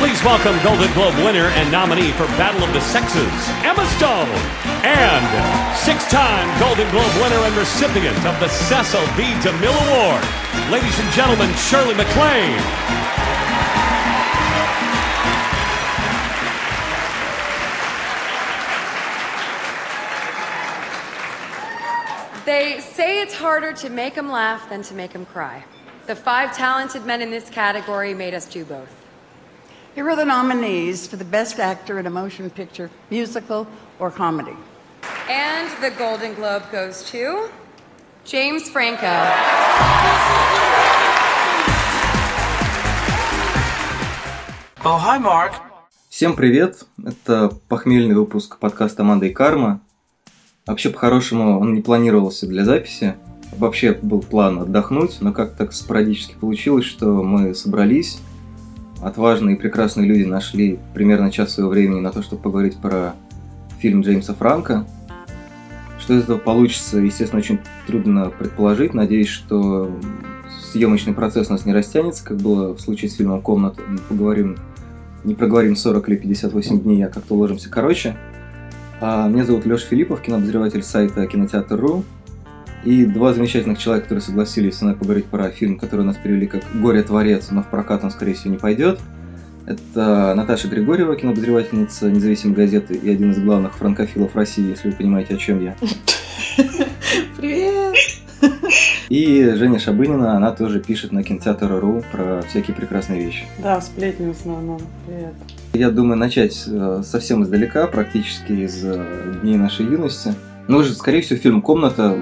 Please welcome Golden Globe winner and nominee for Battle of the Sexes, Emma Stone, and six-time Golden Globe winner and recipient of the Cecil B. DeMille Award, ladies and gentlemen, Shirley MacLaine. They say it's harder to make them laugh than to make them cry. The five talented men in this category made us do both. Here are the nominees for the Best Actor in a Motion Picture, Musical, or Comedy. And the Golden Globe goes to James Franco. Oh, hi, Mark. Всем привет! Это похмельный выпуск подкаста «Манда и карма». Вообще, по-хорошему, он не планировался для записи. Вообще был план отдохнуть, но как так спорадически получилось, что мы собрались. Отважные и прекрасные люди нашли примерно час своего времени на то, чтобы поговорить про фильм Джеймса Франка. Что из этого получится, естественно, очень трудно предположить. Надеюсь, что съемочный процесс у нас не растянется, как было в случае с фильмом «Комната». Мы поговорим, не проговорим 40 или 58 дней, а как-то уложимся короче. А, Меня зовут Леша Филиппов, кинообозреватель сайта Кинотеатр.ру. И два замечательных человека, которые согласились со мной поговорить про фильм, который у нас перевели как «Горе-творец», но в прокат он, скорее всего, не пойдет. Это Наташа Григорьева, кинообозревательница независимой газеты и один из главных франкофилов России, если вы понимаете, о чем я. Привет! И Женя Шабынина, она тоже пишет на кинотеатр.ру про всякие прекрасные вещи. Да, сплетни в основном. Привет. Я думаю начать э, совсем издалека, практически из э, дней нашей юности. Ну, вы же, скорее всего, фильм «Комната»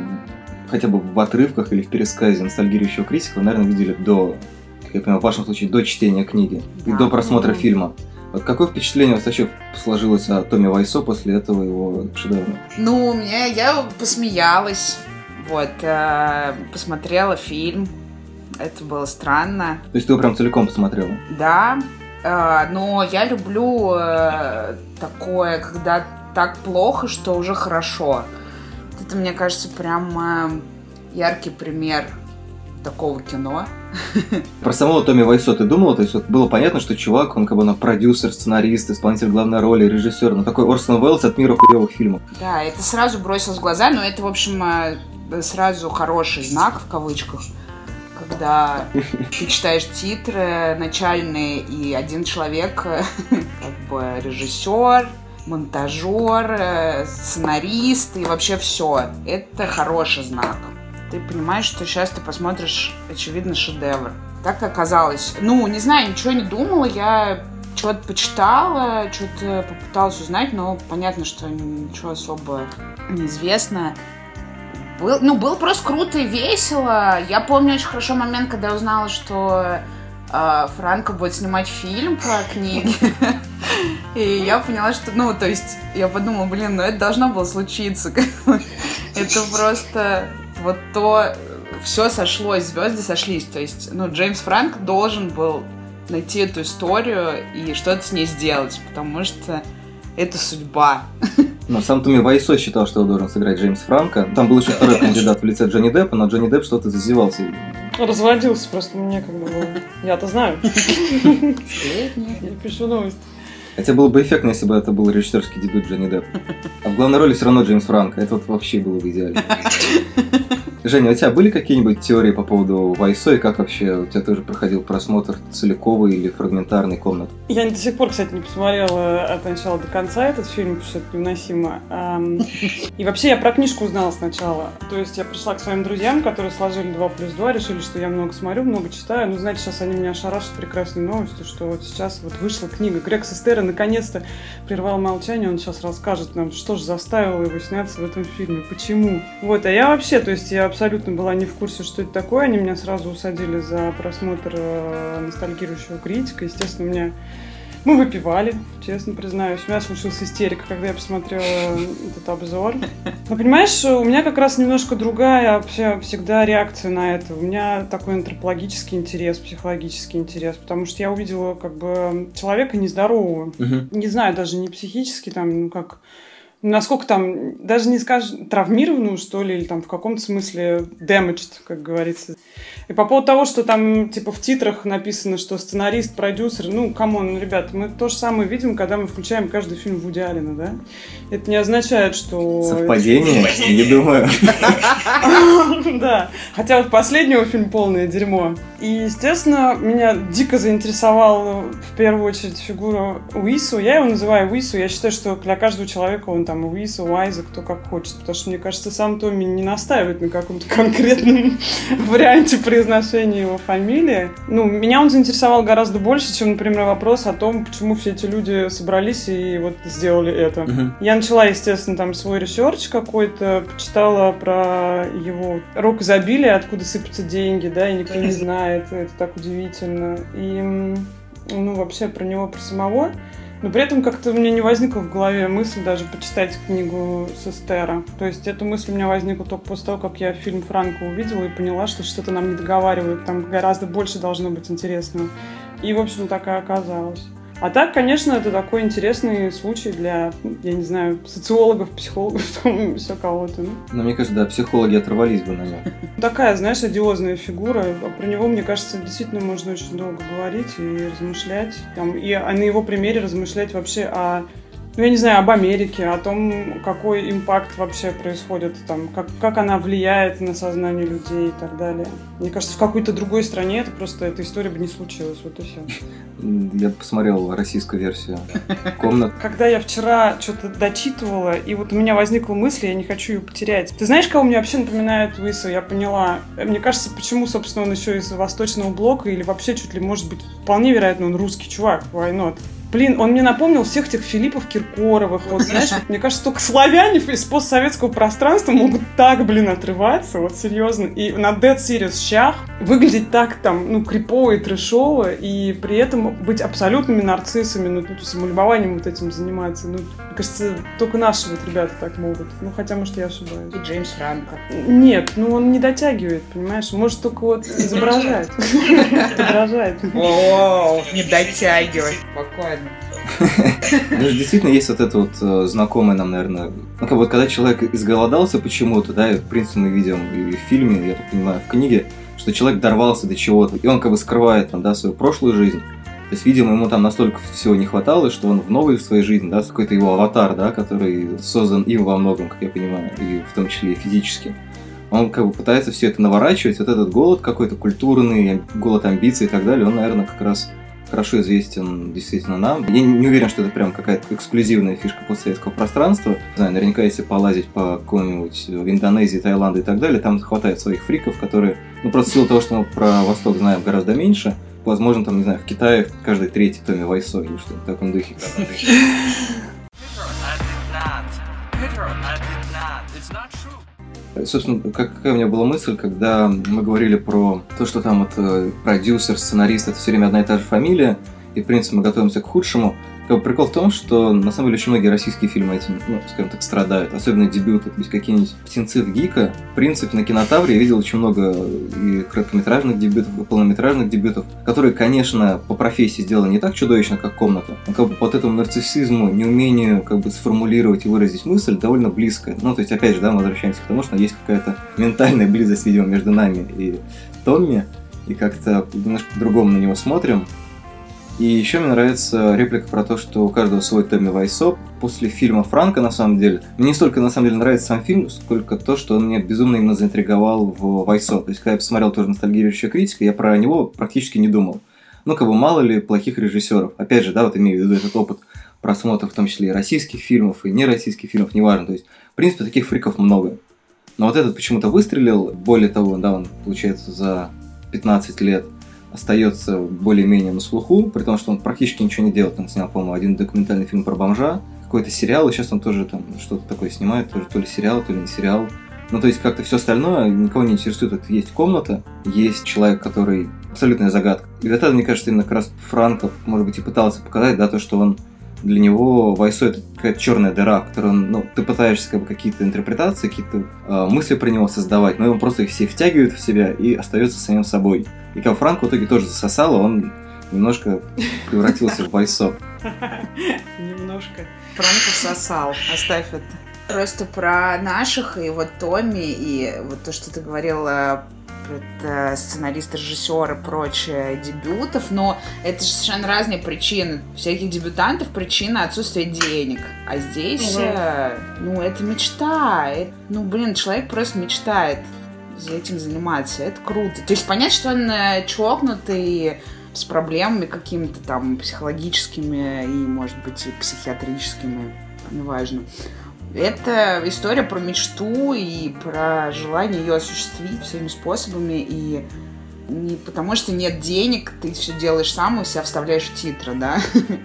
хотя бы в отрывках или в пересказе ностальгирующего критика, вы, наверное, видели до, как я понимаю, в вашем случае, до чтения книги и Да. до просмотра Мгм. фильма. Вот какое впечатление у вас вообще сложилось о Томе Вайсо после этого его шедевра? Ну, мне я посмеялась. Вот, э, посмотрела фильм. Это было странно. То есть ты его прям целиком посмотрела? Да, э, но я люблю э, такое, когда так плохо, что уже хорошо. Это, мне кажется, прям э, яркий пример такого кино. Про самого Томми Вайсо ты думала? То есть вот было понятно, что чувак, он как бы на продюсер, сценарист, исполнитель главной роли, режиссер, ну такой Орсон Уэллс от мира хуевых фильмов. Да, это сразу бросилось в глаза, но это, в общем, э, сразу хороший знак в кавычках, когда ты читаешь титры начальные, и один человек, как бы режиссер, монтажер, э, сценарист и вообще все. Это хороший знак. Ты понимаешь, что сейчас ты посмотришь, очевидно, шедевр. Так оказалось. Ну, не знаю, ничего не думала, я что-то почитала, что-то попыталась узнать, но понятно, что ничего особо неизвестно. Был, ну, было просто круто и весело. Я помню очень хорошо момент, когда я узнала, что э, Франко будет снимать фильм по книге. И я поняла, что, ну, то есть, я подумала, блин, ну это должно было случиться. Это просто вот то, все сошлось, звезды сошлись. То есть, ну, Джеймс Франк должен был найти эту историю и что-то с ней сделать, потому что это судьба. Но сам Томми Вайсо считал, что его должен сыграть Джеймс Франко. Там был еще второй кандидат в лице Джонни Деппа, но Джонни Депп что-то зазевался. Разводился, просто мне как бы было. Я-то знаю. Я пишу новости. Хотя было бы эффектно, если бы это был режиссерский дебют Джонни Деппа. А в главной роли все равно Джеймс Франко. Это вот вообще было бы идеально. Женя, у тебя были какие-нибудь теории по поводу Вайсо и как вообще у тебя тоже проходил просмотр целиковой или фрагментарной комнаты? Я до сих пор, кстати, не посмотрела от начала до конца этот фильм, потому что это невыносимо. И вообще я про книжку узнала сначала. То есть я пришла к своим друзьям, которые сложили 2 плюс 2, решили, что я много смотрю, много читаю. Ну, знаете, сейчас они меня ошарашат прекрасной новостью, что вот сейчас вот вышла книга. Грег Сестера наконец-то прервал молчание, он сейчас расскажет нам, что же заставило его сняться в этом фильме, почему. Вот, а я вообще, то есть я абсолютно была не в курсе, что это такое. Они меня сразу усадили за просмотр э, ностальгирующего критика. Естественно, у меня мы выпивали, честно признаюсь. У меня случилась истерика, когда я посмотрела этот обзор. Но понимаешь, у меня как раз немножко другая вообще всегда реакция на это. У меня такой антропологический интерес, психологический интерес, потому что я увидела как бы человека нездорового. Не знаю, даже не психически, там, ну как насколько там, даже не скажешь, травмированную, что ли, или там в каком-то смысле damaged, как говорится. И по поводу того, что там, типа, в титрах написано, что сценарист, продюсер, ну, come on, ребят, мы то же самое видим, когда мы включаем каждый фильм Вуди Аллена, да? Это не означает, что... Совпадение? Не думаю. Да. Хотя вот последнего фильм полное дерьмо. И, естественно, меня дико заинтересовал в первую очередь фигура Уису. Я его называю Уису. Я считаю, что для каждого человека он там Уису, Уайза, кто как хочет. Потому что, мне кажется, сам Томми не настаивает на каком-то конкретном варианте произношения его фамилии. Ну, меня он заинтересовал гораздо больше, чем, например, вопрос о том, почему все эти люди собрались и вот сделали это. Я начала, естественно, там свой research какой-то, почитала про его рог изобилия, откуда сыпятся деньги, да, и никто не знает, это так удивительно. И, ну, вообще про него, про самого. Но при этом как-то у меня не возникла в голове мысль даже почитать книгу Сестера. То есть эта мысль у меня возникла только после того, как я фильм Франко увидела и поняла, что что-то нам не договаривают, там гораздо больше должно быть интересного. И, в общем, так и оказалось. А так, конечно, это такой интересный случай для, я не знаю, социологов, психологов, все кого-то. Ну. Но мне кажется, да, психологи оторвались бы на нем. Такая, знаешь, одиозная фигура. А Про него, мне кажется, действительно можно очень долго говорить и размышлять. Там, и а на его примере размышлять вообще о ну, я не знаю, об Америке, о том, какой импакт вообще происходит там, как, как она влияет на сознание людей и так далее. Мне кажется, в какой-то другой стране это просто, эта история бы не случилась, вот и все. Я посмотрел российскую версию комнат. Когда я вчера что-то дочитывала, и вот у меня возникла мысль, я не хочу ее потерять. Ты знаешь, кого мне вообще напоминает Уиса? Я поняла. Мне кажется, почему, собственно, он еще из Восточного блока, или вообще чуть ли, может быть, вполне вероятно, он русский чувак, why not? Блин, он мне напомнил всех этих Филиппов Киркоровых. Вот, знаешь, мне кажется, только славяне из постсоветского пространства могут так, блин, отрываться, вот серьезно. И на Dead Series щах выглядеть так там, ну, крипово и трэшово, и при этом быть абсолютными нарциссами, ну, тут самолюбованием вот этим заниматься. Ну, мне кажется, только наши вот ребята так могут. Ну, хотя, может, я ошибаюсь. И Джеймс Франко. Нет, ну, он не дотягивает, понимаешь? Может только вот изображать. Подражать. О, не дотягивай. Спокойно. Ну, действительно, есть вот это вот э, знакомое нам, наверное... Ну, как вот когда человек изголодался почему-то, да, в принципе, мы видим и в фильме, я так понимаю, в книге, что человек дорвался до чего-то, и он как бы скрывает там, да, свою прошлую жизнь. То есть, видимо, ему там настолько всего не хватало, что он в новой своей жизни, да, какой-то его аватар, да, который создан им во многом, как я понимаю, и в том числе и физически. Он как бы пытается все это наворачивать, вот этот голод какой-то культурный, голод амбиций и так далее, он, наверное, как раз хорошо известен действительно нам. Я не уверен, что это прям какая-то эксклюзивная фишка постсоветского пространства. Не знаю, наверняка, если полазить по какому-нибудь Индонезии, Таиланду и так далее, там хватает своих фриков, которые, ну, просто в силу того, что мы про Восток знаем гораздо меньше, возможно, там, не знаю, в Китае каждый третий Томми Вайсо или что-то в таком духе. Собственно, как, какая у меня была мысль, когда мы говорили про то, что там вот э, продюсер, сценарист, это все время одна и та же фамилия, и, в принципе, мы готовимся к худшему. Как прикол в том, что на самом деле очень многие российские фильмы этим, ну, скажем так, страдают. Особенно дебюты, то есть какие-нибудь «Птенцы в Гика». В принципе, на кинотавре я видел очень много и короткометражных дебютов, и полнометражных дебютов, которые, конечно, по профессии сделаны не так чудовищно, как «Комната», но как бы вот этому нарциссизму, неумению как бы сформулировать и выразить мысль довольно близко. Ну, то есть, опять же, да, мы возвращаемся к тому, что есть какая-то ментальная близость, видимо, между нами и Томми, и как-то немножко по-другому на него смотрим. И еще мне нравится реплика про то, что у каждого свой Томми Вайсо. После фильма Франка, на самом деле, мне не столько, на самом деле, нравится сам фильм, сколько то, что он меня безумно именно заинтриговал в Вайсо. То есть, когда я посмотрел тоже ностальгирующую критику, я про него практически не думал. Ну, как бы мало ли плохих режиссеров. Опять же, да, вот имею в виду этот опыт просмотра, в том числе и российских фильмов, и нероссийских фильмов, неважно. То есть, в принципе, таких фриков много. Но вот этот почему-то выстрелил. Более того, да, он, получается, за 15 лет – остается более-менее на слуху, при том, что он практически ничего не делает. Он снял, по-моему, один документальный фильм про бомжа, какой-то сериал, и сейчас он тоже там что-то такое снимает, тоже то ли сериал, то ли не сериал. Ну, то есть как-то все остальное никого не интересует. Это есть комната, есть человек, который абсолютная загадка. И это, мне кажется, именно как раз Франко, может быть, и пытался показать, да, то, что он для него Вайсо это какая-то черная дыра, в которой он, ну, ты пытаешься как бы какие-то интерпретации, какие-то э, мысли про него создавать, но он просто их все втягивает в себя и остается самим собой. И как Франк в итоге тоже засосало, он немножко превратился в Вайсо. Немножко. Франко сосал. Оставь это. Просто про наших и вот Томми, и вот то, что ты говорила это сценарист, режиссер и прочее дебютов, но это же совершенно разные причины. У всяких дебютантов причина отсутствия денег. А здесь, э, ну, это мечта. Это- ну, блин, человек просто мечтает за этим заниматься. Это круто. То есть понять, что он э, чокнутый, с проблемами какими-то там психологическими и, может быть, и психиатрическими, неважно. Это история про мечту и про желание ее осуществить всеми способами. И не потому, что нет денег, ты все делаешь сам и себя вставляешь в титры, да?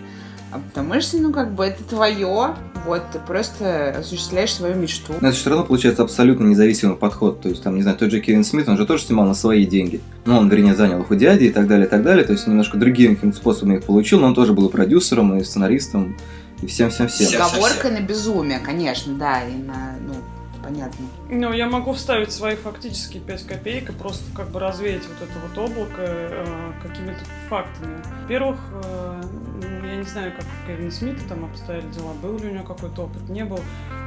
А потому что, ну, как бы это твое, вот, ты просто осуществляешь свою мечту. Но это все равно получается абсолютно независимый подход. То есть, там, не знаю, тот же Кевин Смит, он же тоже снимал на свои деньги. Ну, он, вернее, занял их у дяди и так далее, и так далее. То есть, немножко другими какими-то способами их получил, но он тоже был и продюсером, и сценаристом, и всем-всем-всем. С оговоркой на безумие, конечно, да, и на, ну, понятно. Ну, я могу вставить свои фактические 5 копеек и просто как бы развеять вот это вот облако э, какими-то фактами. Во-первых, э, ну, я не знаю, как у Кевина Смита там обстояли дела, был ли у него какой-то опыт, не был.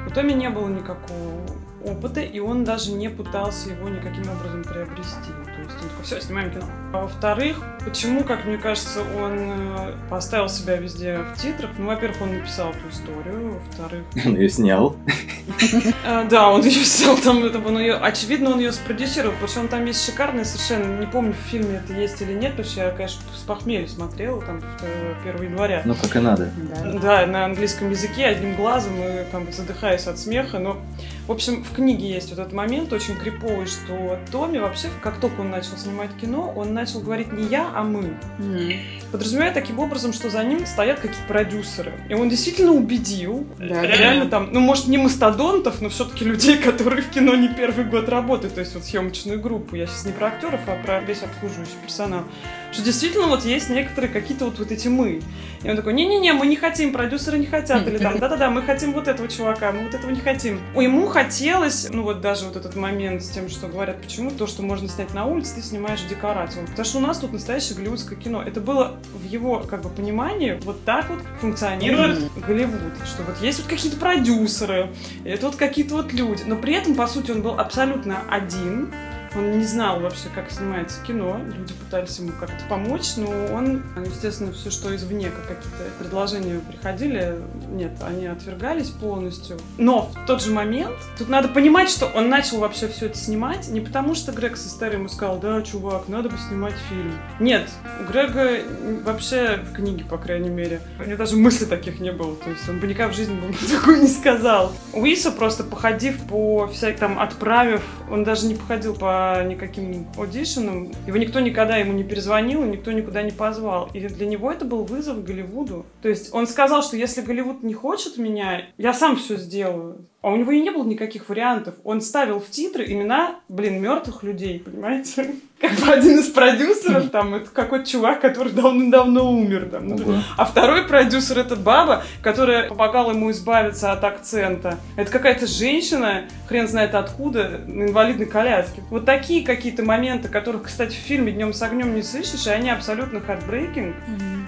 У Томми не было никакого опыта, и он даже не пытался его никаким образом приобрести. То есть он такой, все, снимаем кино. А во-вторых, почему, как мне кажется, он э, поставил себя везде в титрах? Ну, во-первых, он написал эту историю, во-вторых, Он ее снял. а, да, он ее снял там, это, он ее, очевидно, он ее спродюсировал, он там есть шикарный совершенно, не помню, в фильме это есть или нет, потому что я, конечно, с похмелья смотрела, там, в э, 1 января. Ну, как и надо. Да. Да, на английском языке, одним глазом, и там задыхаясь от смеха, но, в общем, в книге есть вот этот момент очень криповый, что Томми вообще, как только он начал снимать кино, он начал говорить не я, а мы Мгм. подразумевая таким образом, что за ним стоят какие-то продюсеры. И он действительно убедил, Да, реально там, ну, может, не мастодонтов, но все-таки людей, которые в кино не первый год работают, то есть вот съемочную группу. Я сейчас не про актеров, а про весь обслуживающий персонал. Что действительно вот есть некоторые какие-то вот, вот эти мы. И он такой, не-не-не, мы не хотим, продюсеры не хотят. Или там, да-да-да, мы хотим вот этого чувака, мы вот этого не хотим. О, Ему хотелось, ну вот даже вот этот момент с тем, что говорят, почему то, что можно снять на улице, ты снимаешь. Он, Потому что у нас тут настоящее голливудское кино. Это было в его как бы понимании вот так вот функционирует Голливуд. Что вот есть вот какие-то продюсеры, это вот какие-то вот люди. Но при этом, по сути, он был абсолютно один. Он не знал вообще, как снимается кино. Люди пытались ему как-то помочь, но он, естественно, все, что извне, как какие-то предложения приходили, нет, они отвергались полностью. Но в тот же момент, тут надо понимать, что он начал вообще все это снимать не потому, что Грег со старым ему сказал, да, чувак, надо бы снимать фильм. Нет, у Грега вообще в книге, по крайней мере, у него даже мысли таких не было. То есть он бы никогда в жизни бы такое не сказал. Уиса просто походив по всяким, там, отправив, он даже не походил по никаким аудишенам, его никто никогда ему не перезвонил, никто никуда не позвал. И для него это был вызов Голливуду. То есть он сказал, что если Голливуд не хочет меня, я сам все сделаю. А у него и не было никаких вариантов. Он ставил в титры имена, блин, мертвых людей, понимаете? Как бы один из продюсеров, там, это какой-то чувак, который давно-давно умер. Там. Ну, Ого. а второй продюсер это баба, которая помогала ему избавиться от акцента. Это какая-то женщина, хрен знает откуда, на инвалидной коляске. Вот такие какие-то моменты, которых, кстати, в фильме Днем с огнем не сыщешь, и они абсолютно heartbreaking.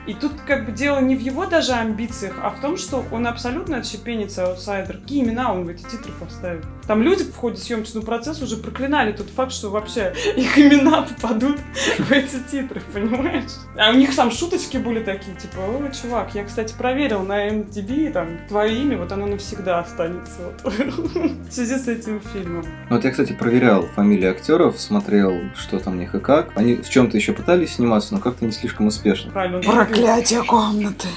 И тут как бы дело не в его даже амбициях, а в том, что он абсолютно отщепенец аутсайдер. Какие имена в эти титры поставил? Там люди в ходе съемочного процесса уже проклинали тот факт, что вообще их имена попадут в эти титры, понимаешь? А у них там шуточки были такие, типа, ой, чувак, я, кстати, проверил на IMDb, там, твое имя, вот оно навсегда останется вот, в связи с этим фильмом. Ну, Вот я, кстати, проверял фамилии актеров, смотрел, что там у них и как. Они в чем-то еще пытались сниматься, но как-то не слишком успешно. Правильно. Проклятие комнаты.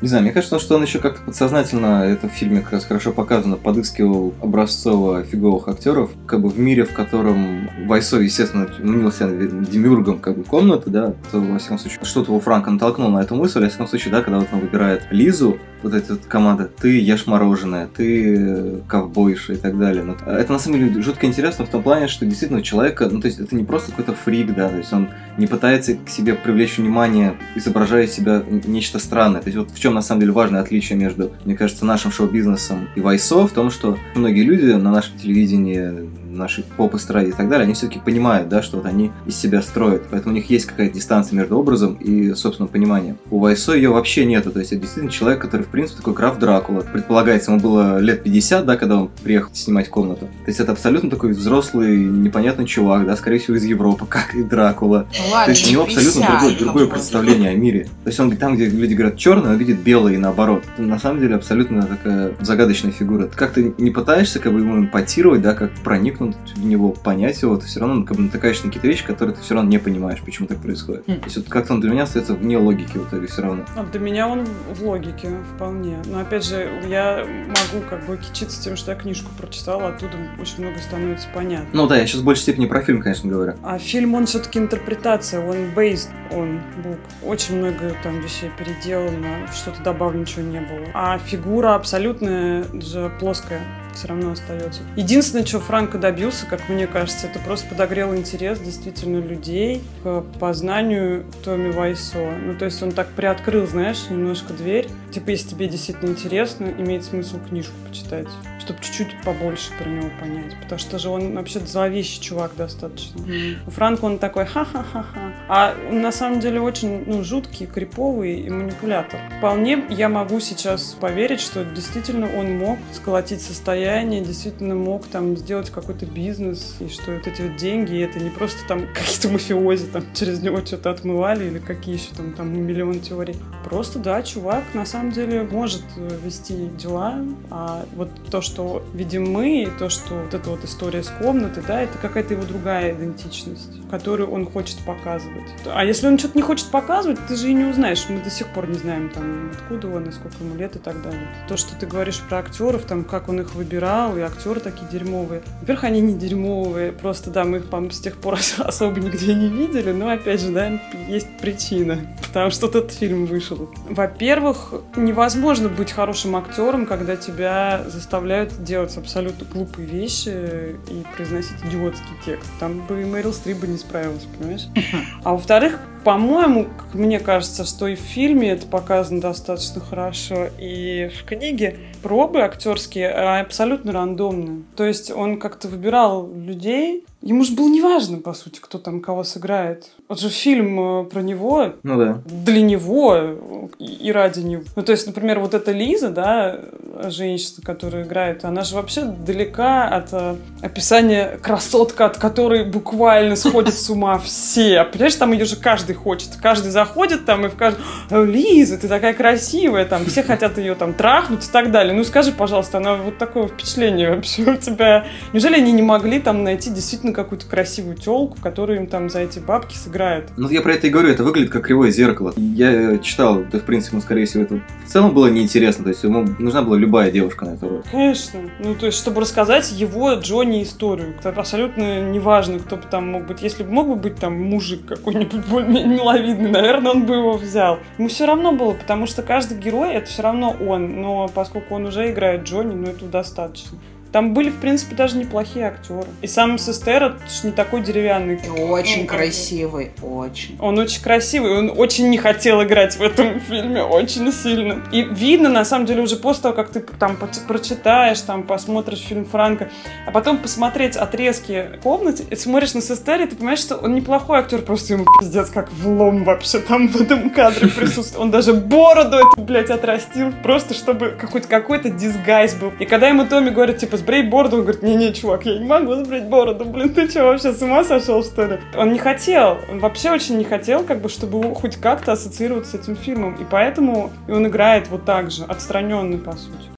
Не знаю, мне кажется, что он еще как-то подсознательно, это в фильме как раз хорошо показано, подыскивал образцово фиговых актеров, как бы в мире, в котором Вайсо, естественно, мнил демиургом как бы комнаты, да, то, во всяком случае, что-то его Франка натолкнул на эту мысль, во всяком случае, да, когда вот он выбирает Лизу, вот эта вот команда, ты ешь мороженое, ты э, ковбойша и так далее. Но это на самом деле жутко интересно в том плане, что действительно человека, ну то есть это не просто какой-то фрик, да, то есть он не пытается к себе привлечь внимание, изображая из себя нечто странное. То есть вот в чем на самом деле важное отличие между, мне кажется, нашим шоу-бизнесом и Вайсо, в том, что многие люди на нашем телевидении, нашей поп-эстраде и так далее, они все-таки понимают, да, что вот они из себя строят. Поэтому у них есть какая-то дистанция между образом и собственным пониманием. У Вайсо ее вообще нету. То есть это действительно человек, который, в принципе, такой граф Дракула. Предполагается, ему было лет 50, да, когда он приехал снимать комнату. То есть это абсолютно такой взрослый, непонятный чувак, да, скорее всего, из Европы, как и Дракула. Ладно, То есть у не него абсолютно 50, другое, другое представление о мире. То есть он там, где люди говорят черный, он видит белый и наоборот. Это на самом деле абсолютно такая загадочная фигура. Ты как-то не пытаешься как бы ему импотировать, да, как проникнуть в него, понять его, ты все равно как бы натыкаешься на какие-то вещи, которые ты все равно не понимаешь, почему так происходит. Хм. То есть вот как-то он для меня остается вне логики в итоге все равно. А для меня он в логике вполне. Но опять же, я могу как бы кичиться тем, что я книжку прочитала, оттуда очень много становится понятно. Ну да, я сейчас в большей степени про фильм, конечно, говорю. А фильм, он все-таки интерпретация, он based on book. Очень много там вещей переделано, что-то добавлено, ничего не было. А фигура абсолютно же плоская все равно остается. Единственное, чего Франко добился, как мне кажется, это просто подогрел интерес действительно людей к познанию Томми Вайсо. Ну, то есть он так приоткрыл, знаешь, немножко дверь. Типа, если тебе действительно интересно, имеет смысл книжку почитать, чтобы чуть-чуть побольше про него понять. Потому что же он вообще зловещий чувак достаточно. У Франко он такой ха-ха-ха-ха. А он на самом деле очень ну, жуткий, криповый и манипулятор. Вполне я могу сейчас поверить, что действительно он мог сколотить состояние, действительно мог там сделать какой-то бизнес, и что вот эти вот деньги, это не просто там какие-то мафиози там через него что-то отмывали или какие еще там, там миллион теорий. Просто, да, чувак на самом деле может э, вести дела, а вот то, что видим мы, и то, что вот эта вот история с комнатой, да, это какая-то его другая идентичность, которую он хочет показывать. А если он что-то не хочет показывать, ты же и не узнаешь. Мы до сих пор не знаем, там, откуда он, и сколько ему лет и так далее. То, что ты говоришь про актеров, там, как он их выбирал, и актеры такие дерьмовые. Во-первых, они не дерьмовые, просто, да, мы их, по с тех пор особо нигде не видели, но, опять же, да, есть причина, потому что этот фильм вышел. Во-первых, невозможно быть хорошим актером, когда тебя заставляют делать абсолютно глупые вещи и произносить идиотский текст. Там бы и Мэрил Стрип бы не справилась, понимаешь? А во-вторых, по-моему, мне кажется, что и в фильме это показано достаточно хорошо, и в книге пробы актерские а, абсолютно рандомные. То есть он как-то выбирал людей, ему же было неважно, по сути, кто там кого сыграет. Вот же фильм э, про него, Ну да. для него э, и ради него. Ну, то есть, например, вот эта Лиза, да, женщина, которая играет, она же вообще далека от э, описания красотка, от которой буквально сходят с ума все. Понимаешь, там ее же каждый хочет. Каждый заходит там и в каждом «О, Лиза, ты такая красивая, там, все хотят ее там трахнуть и так далее. Ну, скажи, пожалуйста, она вот такое впечатление вообще у тебя. Неужели они не могли там найти действительно какую-то красивую телку, которая им там за эти бабки сыграет? Ну, я про это и говорю, это выглядит как кривое зеркало. Я читал, да, в принципе, ему, скорее всего, это в целом было неинтересно, то есть ему нужна была любая девушка на эту роль. Конечно. Ну, то есть, чтобы рассказать его, Джонни, историю. Это абсолютно неважно, кто бы там мог быть. Если бы мог бы быть там мужик какой-нибудь более-менее миловидный, наверное, он бы его взял. Ему все равно было, потому что каждый герой это все равно он. Но поскольку он уже играет Джонни, ну, этого достаточно. Там были, в принципе, даже неплохие актеры. И сам Сестера не такой деревянный. И очень Ну, красивый, очень. Он очень красивый, он очень не хотел играть в этом фильме, очень сильно. И видно, на самом деле, уже после того, как ты там прочитаешь, там посмотришь фильм Франка, а потом посмотреть отрезки комнаты, и смотришь на Сестери, ты понимаешь, что он неплохой актер, просто ему пиздец как влом вообще там в этом кадре присутствует. Он даже бороду эту, блядь, отрастил, просто чтобы какой-то какой-то дисгайз был. И когда ему Томми говорит, типа, сбрей бороду, он говорит, не-не, чувак, я не могу сбрить бороду, блин, ты что, вообще с ума сошел, что ли? Он не хотел, он вообще очень не хотел, как бы, чтобы хоть как-то ассоциироваться с этим фильмом, и поэтому и он играет вот так же, отстраненный, по сути.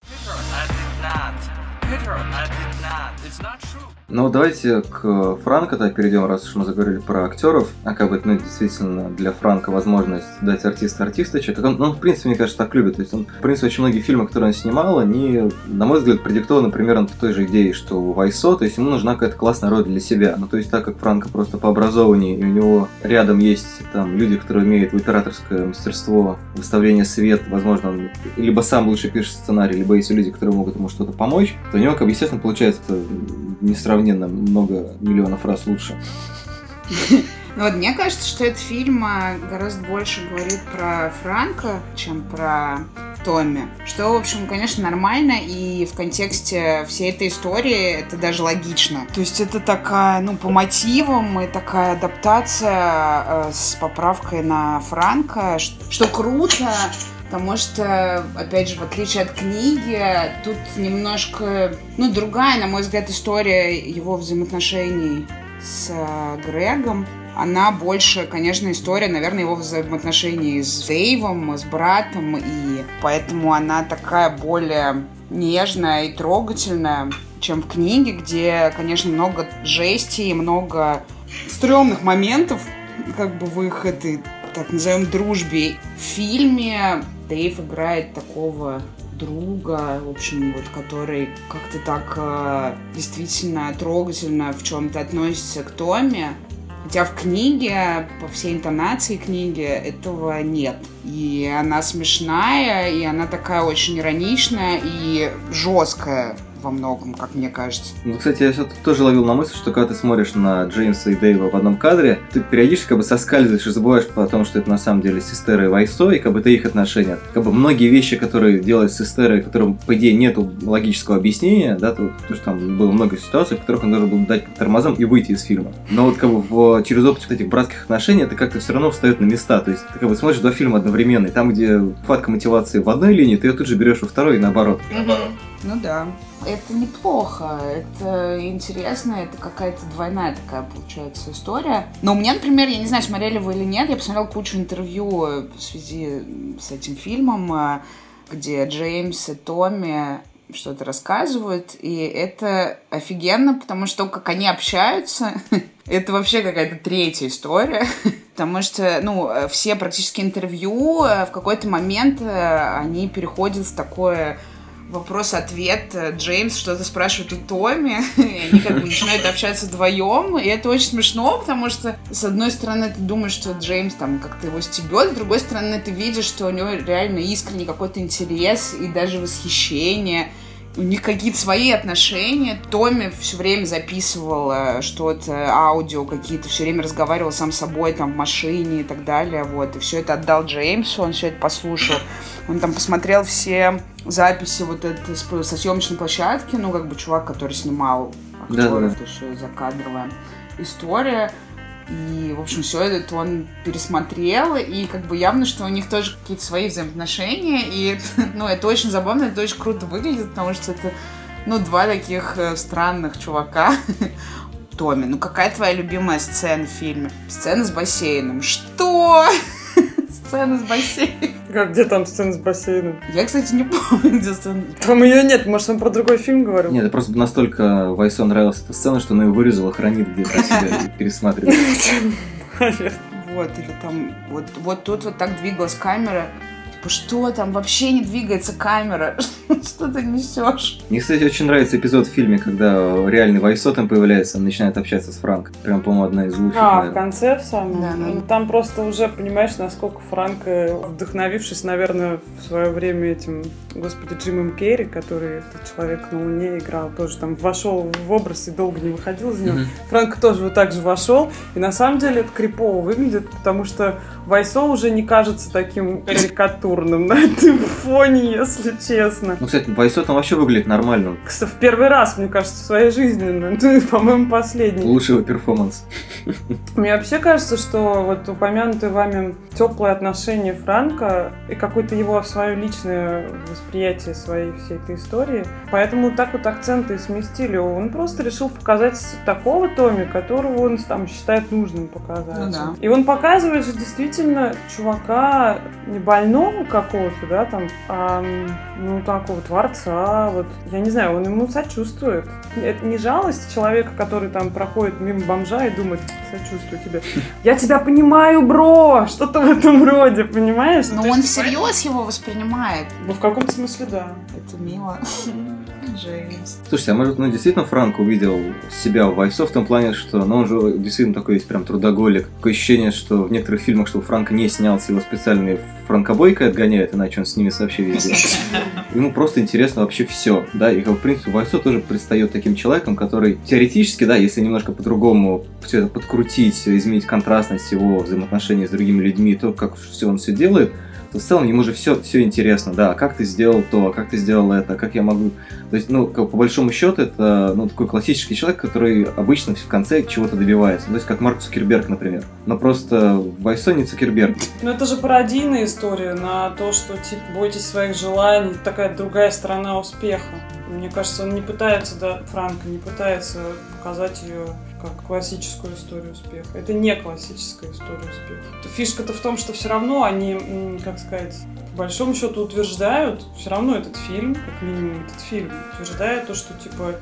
Ну, давайте к Франко тогда перейдем, раз уж мы заговорили про актеров. А как бы, ну, действительно, для Франка возможность дать артиста артисточек. Он, он, в принципе, мне кажется, так любит. То есть, он, в принципе, очень многие фильмы, которые он снимал, они, на мой взгляд, продиктованы примерно той же идее, что у Вайсо. То есть, ему нужна какая-то классная роль для себя. Ну, то есть, так как Франко просто по образованию, и у него рядом есть там люди, которые умеют в операторское мастерство, выставление свет, возможно, он либо сам лучше пишет сценарий, либо есть люди, которые могут ему что-то помочь, то у него, как бы, естественно, получается несравненно много миллионов раз лучше. Ну вот мне кажется, что этот фильм а, гораздо больше говорит про Франка, чем про Томми. Что, в общем, конечно, нормально, и в контексте всей этой истории это даже логично. То есть это такая, ну, по мотивам, и такая адаптация э, с поправкой на Франка, что круто, потому что, опять же, в отличие от книги, тут немножко, ну, другая, на мой взгляд, история его взаимоотношений с э, Грегом. Она больше, конечно, история, наверное, его взаимоотношений с Дэйвом, с братом, и поэтому она такая более нежная и трогательная, чем в книге, где, конечно, много жести и много стрёмных моментов, как бы в их этой, так назовем, дружбе. В фильме Дэйв играет такого друга, в общем, вот, который как-то так э, действительно трогательно в чем-то относится к Томе. Хотя в книге, по всей интонации книги, этого нет. И она смешная, и она такая очень ироничная и жесткая во многом, как мне кажется. Ну, кстати, я тоже ловил на мысль, что когда ты смотришь на Джеймса и Дэйва в одном кадре, ты периодически как бы соскальзываешь и забываешь о том, что это на самом деле Систера и Вайсо, и как бы это их отношения. Как бы многие вещи, которые делает Систера, которым, по идее, нету логического объяснения, да, то, то, что там было много ситуаций, в которых он должен был дать по тормозам и выйти из фильма. Но вот как бы в, через опыт этих братских отношений это как-то все равно встает на места. То есть ты как бы смотришь два фильма одновременно, и там, где хватка мотивации в одной линии, ты ее тут же берешь во второй и наоборот. Ну да. Это неплохо, это интересно, это какая-то двойная такая получается история. Но у меня, например, я не знаю, смотрели вы или нет, я посмотрела кучу интервью в связи с этим фильмом, э, где Джеймс и Томми что-то рассказывают, и это офигенно, потому что то, как они общаются, это вообще какая-то третья история, потому что, ну, все практически интервью э, в какой-то момент э, они переходят в такое вопрос-ответ. Джеймс что-то спрашивает у Томми, и они как бы начинают общаться вдвоем, и это очень смешно, потому что, с одной стороны, ты думаешь, что Джеймс там как-то его стебет, с другой стороны, ты видишь, что у него реально искренний какой-то интерес и даже восхищение, у них какие-то свои отношения. Томми все время записывал что-то, аудио какие-то, все время разговаривал сам с собой там в машине и так далее, вот. И все это отдал Джеймсу, он все это послушал. Он там посмотрел все записи вот это со съемочной площадки, ну, как бы чувак, который снимал актеров, да, да. что закадровая история. И, в общем, все это он пересмотрел, и как бы явно, что у них тоже какие-то свои взаимоотношения, и, ну, это очень забавно, это очень круто выглядит, потому что это, ну, два таких э, странных чувака. Томми, ну какая твоя любимая сцена в фильме? Сцена с бассейном. Что? Сцена с бассейном. Как, где там сцена с бассейном? Я, кстати, не помню, где сцена. Там ее нет, может, он про другой фильм говорил? Нет, это просто настолько Вайсо нравилась эта сцена, что она ее вырезала, хранит где-то себя и пересматривает. Вот, или там, вот, вот тут вот так двигалась камера, Типа, что там? Вообще не двигается камера. что ты несешь? Мне, кстати, очень нравится эпизод в фильме, когда реальный Вайсо там появляется, он начинает общаться с Франк. Прям, по-моему, одна из лучших. А, наверное. в конце в самом? Да, да. Там просто уже понимаешь, насколько Франк, э, вдохновившись, наверное, в свое время этим, господи, Джимом Керри, который этот человек на Луне играл, тоже там вошел в образ и долго не выходил из него. Mm-hmm. Франк тоже вот так же вошел. И на самом деле это крипово выглядит, потому что Вайсо уже не кажется таким карикатурным на этом фоне, если честно. Ну, кстати, Вайсо там вообще выглядит нормально. Кстати, в первый раз, мне кажется, в своей жизни, ну, по-моему, последний. Лучший его перформанс. Мне вообще кажется, что вот упомянутые вами теплые отношения Франка и какое-то его свое личное восприятие своей всей этой истории. Поэтому так вот акценты и сместили. Он просто решил показать такого Томи, которого он там считает нужным показать. Ну, да. И он показывает же действительно действительно чувака не больного какого-то, да, там, а, ну, такого творца, вот, я не знаю, он ему сочувствует. Это не жалость человека, который там проходит мимо бомжа и думает, сочувствую тебе. Я тебя понимаю, бро! Что-то в этом роде, понимаешь? Но он всерьез его воспринимает. Ну, в каком-то смысле, да. Это мило. Джеймс. Слушайте, а может, ну, действительно Франк увидел себя в Вайсо в том плане, что, ну, он же действительно такой есть прям трудоголик. Такое ощущение, что в некоторых фильмах, что у Франка не снялся, его специальные франкобойкой отгоняют, иначе он снимется вообще везде. Ему просто интересно вообще все, да, и, в принципе, Вайсо тоже предстает таким человеком, который теоретически, да, если немножко по-другому все это подкрутить, изменить контрастность его взаимоотношений с другими людьми, то, как все он все делает, то в целом ему же все, все интересно, да, как ты сделал то, как ты сделал это, как я могу... То есть, ну, по большому счету, это ну, такой классический человек, который обычно в конце чего-то добивается. То есть, как Марк Цукерберг, например. Но просто Вайсо не Цукерберг. Ну, это же пародийная история на то, что, типа, бойтесь своих желаний, такая другая сторона успеха. Мне кажется, он не пытается, да, Франко не пытается показать ее как классическую историю успеха. Это не классическая история успеха. Фишка-то в том, что все равно они, как сказать, большому счету утверждают, все равно этот фильм, как минимум этот фильм, утверждает то, что типа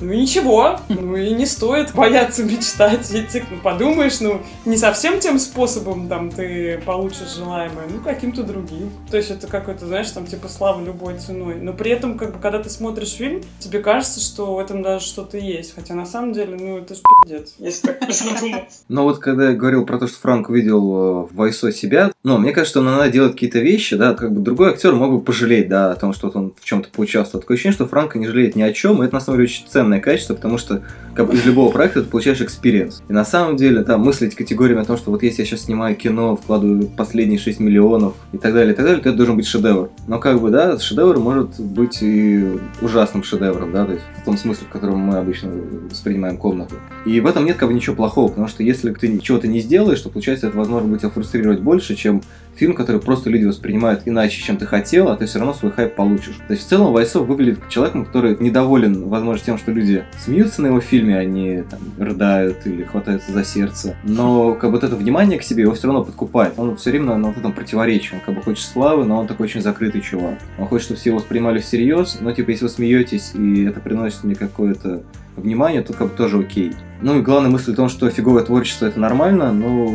ну ничего, ну и не стоит бояться мечтать. Ведь, ну, подумаешь, ну, не совсем тем способом там ты получишь желаемое, ну, каким-то другим. То есть это какой-то, знаешь, там, типа, слава любой ценой. Но при этом, как бы, когда ты смотришь фильм, тебе кажется, что в этом даже что-то есть. Хотя на самом деле, ну, это ж пиздец, если так подумать. Но вот когда я говорил про то, что Франко увидел э, в Вайсо себя, ну, мне кажется, что надо делать какие-то вещи, да, как бы другой актер мог бы пожалеть, да, о том, что он в чем-то поучаствовал. Такое ощущение, что Франко не жалеет ни о чем, и это на самом деле очень ценно ценное качество, потому что как из любого проекта ты получаешь experience. И на самом деле, там, мыслить категориями о том, что вот если я сейчас снимаю кино, вкладываю последние 6 миллионов и так далее, и так далее, то это должен быть шедевр. Но как бы, да, шедевр может быть и ужасным шедевром, да, то есть в том смысле, в котором мы обычно воспринимаем комнату. И в этом нет как бы ничего плохого, потому что если ты чего-то не сделаешь, то получается это возможно будет тебя фрустрировать больше, чем фильм, который просто люди воспринимают иначе, чем ты хотел, а ты все равно свой хайп получишь. То есть в целом Вайсов выглядит человеком, который недоволен, возможно, тем, что люди смеются на его фильме, они там, рыдают или хватаются за сердце. Но как бы вот это внимание к себе его все равно подкупает. Он все время на вот этом противоречии. Он как бы хочет славы, но он такой очень закрытый чувак. Он хочет, чтобы все его воспринимали всерьез, но типа если вы смеетесь и это приносит мне какое-то внимание, то как бы тоже окей. Ну и главная мысль в том, что фиговое творчество это нормально, но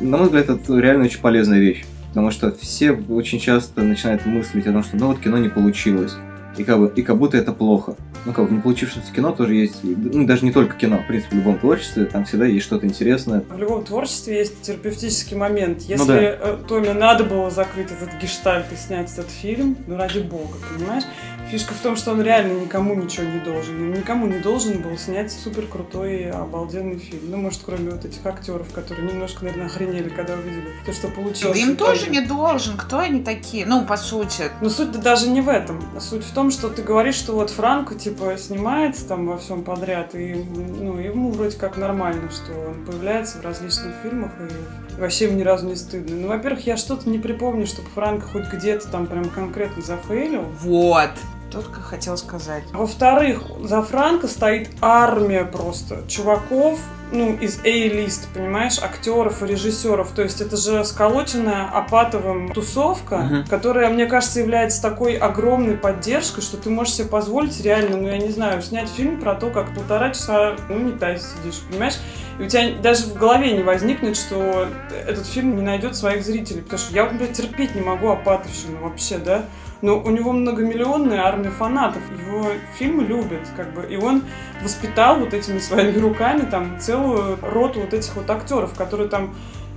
на мой взгляд это реально очень полезная вещь. Потому что все очень часто начинают мыслить о том, что ну вот кино не получилось. И как, бы, и как будто это плохо. Ну, как бы в не получившемся кино тоже есть, ну, даже не только кино, в принципе, в любом творчестве, там всегда есть что-то интересное. В любом творчестве есть терапевтический момент. Если ну, да. Э, Томе надо было закрыть этот гештальт и снять этот фильм, ну, ради бога, понимаешь? Фишка в том, что он реально никому ничего не должен. Он никому не должен был снять супер крутой, обалденный фильм. Ну, может, кроме вот этих актеров, которые немножко, наверное, охренели, когда увидели то, что получилось. Им тоже не должен. Кто они такие? Ну, по сути. Но суть даже не в этом. Суть в том, что ты говоришь, что вот Франко, типа, снимается там во всем подряд, и ну, ему вроде как нормально, что он появляется в различных фильмах, и вообще мне ни разу не стыдно. Ну, во-первых, я что-то не припомню, чтобы Франко хоть где-то там прям конкретно зафейлил. Вот только хотел сказать. Во-вторых, за Франко стоит армия просто чуваков, ну, из A-лист, понимаешь, актеров и режиссеров. То есть это же сколоченная Апатовым тусовка, uh-huh. которая, мне кажется, является такой огромной поддержкой, что ты можешь себе позволить реально, ну, я не знаю, снять фильм про то, как полтора часа ну, не унитазе сидишь, понимаешь? И у тебя даже в голове не возникнет, что этот фильм не найдет своих зрителей. Потому что я, блядь, терпеть не могу Апатовщину вообще, да? Но у него многомиллионная армия фанатов, его фильмы любят, как бы, и он воспитал вот этими своими руками там целую роту вот этих вот актеров, которые там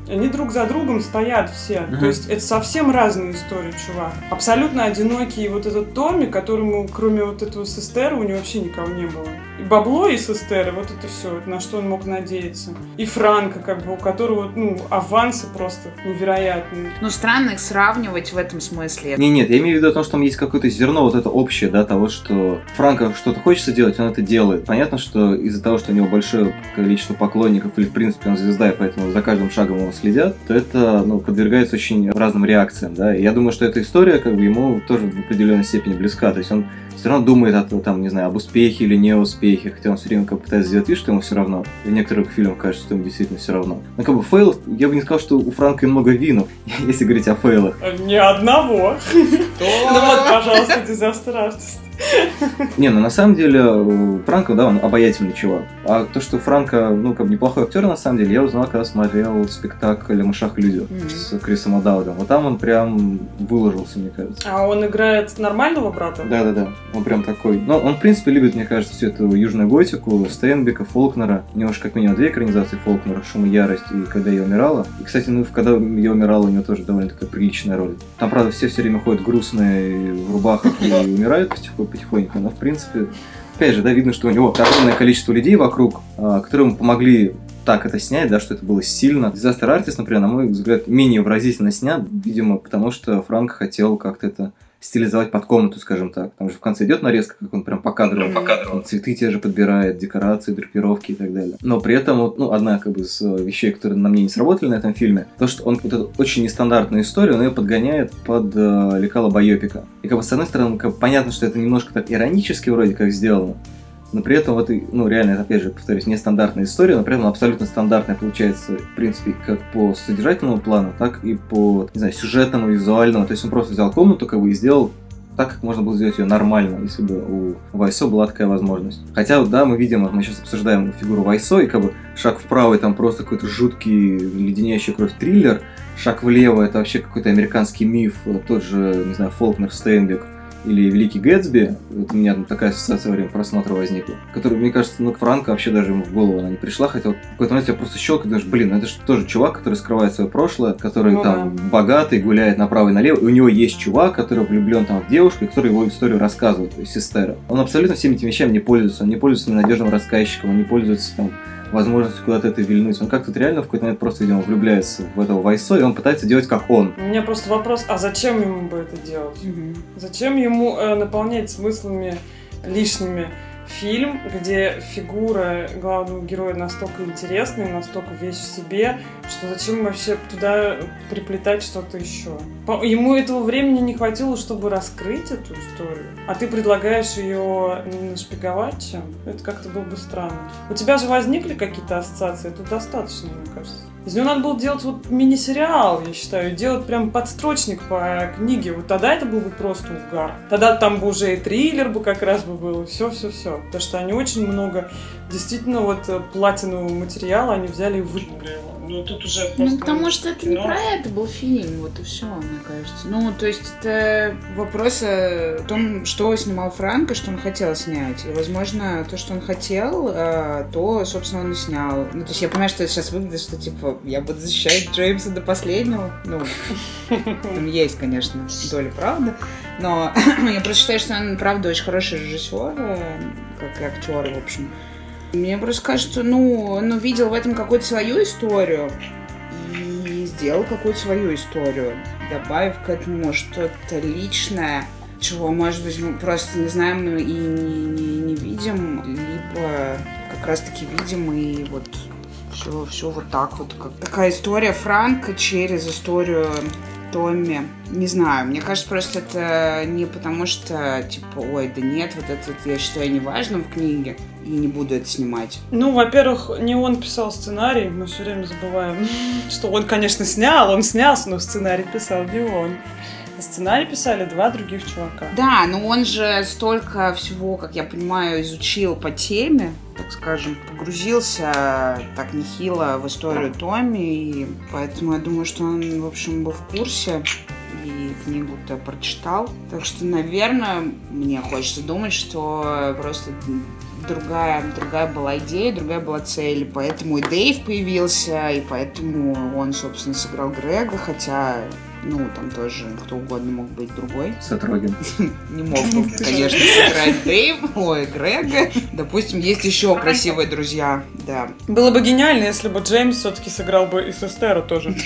они друг за другом стоят все. Uh-huh. То есть это совсем разные истории, чувак. Абсолютно одинокий вот этот Томми, которому, кроме вот этого сестера, у него вообще никого не было и бабло из Эстеры, вот это все, на что он мог надеяться. И Франка, как бы, у которого, ну, авансы просто невероятные. Ну, странно их сравнивать в этом смысле. Не, нет, я имею в виду о том, что там есть какое-то зерно вот это общее, да, того, что Франко что-то хочется делать, он это делает. Понятно, что из-за того, что у него большое количество поклонников, или, в принципе, он звезда, и поэтому за каждым шагом его следят, то это, ну, подвергается очень разным реакциям, да. И я думаю, что эта история, как бы, ему тоже в определенной степени близка. То есть он все равно думает о, там, не знаю, об успехе или неуспехе, хотя он все время как пытается сделать вид, что ему все равно. И некоторых фильмах кажется, что ему действительно все равно. Но как бы fail, я бы не сказал, что у Франко много win ов, если говорить о fail ах. Ни одного. Ну вот, пожалуйста, дизастер артист. Не, ну на самом деле Франко, да, он обаятельный чувак. А то, что Франко, ну, как неплохой актер, на самом деле, я узнал, когда смотрел спектакль о мышах и людях mm-hmm. с Крисом Адаудом. Вот там он прям выложился, мне кажется. А он играет нормального брата? Да-да-да, он прям такой. Ну, он, в принципе, любит, мне кажется, всю эту южную готику, Стейнбека, Фолкнера. У него же как минимум две экранизации Фолкнера, «Шум и ярость» и «Когда я умирала». И, кстати, ну, когда я умирала, у него тоже довольно такая приличная роль. Там, правда, все все время ходят грустные в рубахах и умирают потихоньку потихоньку, но в принципе, опять же, да, видно, что у него огромное количество людей вокруг, а, которые ему помогли так это снять, да, что это было сильно. Disaster Artist, например, на мой взгляд, менее выразительно снят, видимо, потому что Франк хотел как-то это стилизовать под комнату, скажем так. Там же в конце идет нарезка, как он прям покадрово, покадрово. цветы те же подбирает, декорации, драпировки и так далее. Но при этом, вот, ну, одна как бы из вещей, которые на мне не сработали на этом фильме, то, что он вот эту очень нестандартную историю, он ее подгоняет под э, лекало байопика. И как бы с одной стороны, как понятно, что это немножко так иронически вроде как сделано, но при этом вот, ну, реально, опять же, повторюсь, нестандартная история, но при этом абсолютно стандартная получается, в принципе, как по содержательному плану, так и по, не знаю, сюжетному, визуальному. То есть он просто взял комнату, как бы, и сделал так, как можно было сделать ее нормально, если бы у Вайсо была такая возможность. Хотя, да, мы видим, мы сейчас обсуждаем фигуру Вайсо, и как бы шаг вправо, и там просто какой-то жуткий, леденящий кровь триллер, шаг влево, это вообще какой-то американский миф, тот же, не знаю, Фолкнер Стейнбек, или Великий Гэтсби, вот у меня там такая ассоциация во время просмотра возникла, которая, мне кажется, ну, Франко вообще даже ему в голову она не пришла, хотя вот в какой-то момент я просто щелкаю, думаешь, блин, ну это же тоже чувак, который скрывает свое прошлое, который ну, там да. богатый, гуляет направо и налево, и у него есть чувак, который влюблен там в девушку, и который его историю рассказывает, то есть Сестера. Он абсолютно всеми этими вещами не пользуется, он не пользуется ненадежным рассказчиком, он не пользуется там возможностью куда-то это вильнуть. Он как-то реально в какой-то момент просто, видимо, влюбляется в этого Вайсо, и он пытается делать как он. У меня просто вопрос, а зачем ему бы это делать? Угу. Зачем ему э, наполнять смыслами лишними фильм, где фигура главного героя настолько интересная, настолько вещь в себе, что зачем вообще туда приплетать что-то еще? Ему этого времени не хватило, чтобы раскрыть эту историю, а ты предлагаешь ее нашпиговать чем? Это как-то было бы странно. У тебя же возникли какие-то ассоциации? Это достаточно, мне кажется. Из него надо было делать вот мини-сериал, я считаю, делать прям подстрочник по книге. Вот тогда это был бы просто угар. Тогда там бы уже и триллер бы как раз бы был, все-все-все. Потому что они очень много, действительно, вот э, платинового материала они взяли и выпили ну, тут уже Ну, потому что это не про это был фильм, вот и все, мне кажется. Ну, то есть это вопрос о том, что снимал Франко, что он хотел снять. И, возможно, то, что он хотел, э, то, собственно, он и снял. Ну, то есть я понимаю, что это сейчас выглядит, что, типа, я буду защищать Джеймса до последнего. Ну, там есть, конечно, доля правды. Но я просто считаю, что он, правда, очень хороший режиссер, э, как актер, в общем. Мне просто кажется, ну, он увидел в этом какую-то свою историю и сделал какую-то свою историю, добавив к этому что-то личное, чего, может быть, мы просто не знаем и не, не, не видим, либо как раз-таки видим и вот все, все вот так вот. Как такая история Франка через историю Томми. Не знаю, мне кажется, просто это не потому что, типа, ой, да нет, вот это я считаю неважным в книге, и не буду это снимать. Ну, во-первых, не он писал сценарий, мы все время забываем, что он, конечно, снял, он снялся, но сценарий писал не он. Сценарий писали два других чувака. Да, но он же столько всего, как я понимаю, изучил по теме, так скажем, погрузился так нехило в историю Томми, и поэтому я думаю, что он, в общем, был в курсе и книгу-то прочитал. Так что, наверное, мне хочется думать, что просто другая, другая была идея, другая была цель. Поэтому и Дэйв появился, и поэтому он, собственно, сыграл Грега, хотя ну, там тоже кто угодно мог быть другой. Сатрогин. Не мог бы, конечно, сыграть Дэйв, ой, Грега. Допустим, есть еще красивые друзья, да. Было бы гениально, если бы Джеймс все-таки сыграл бы и Сестера тоже.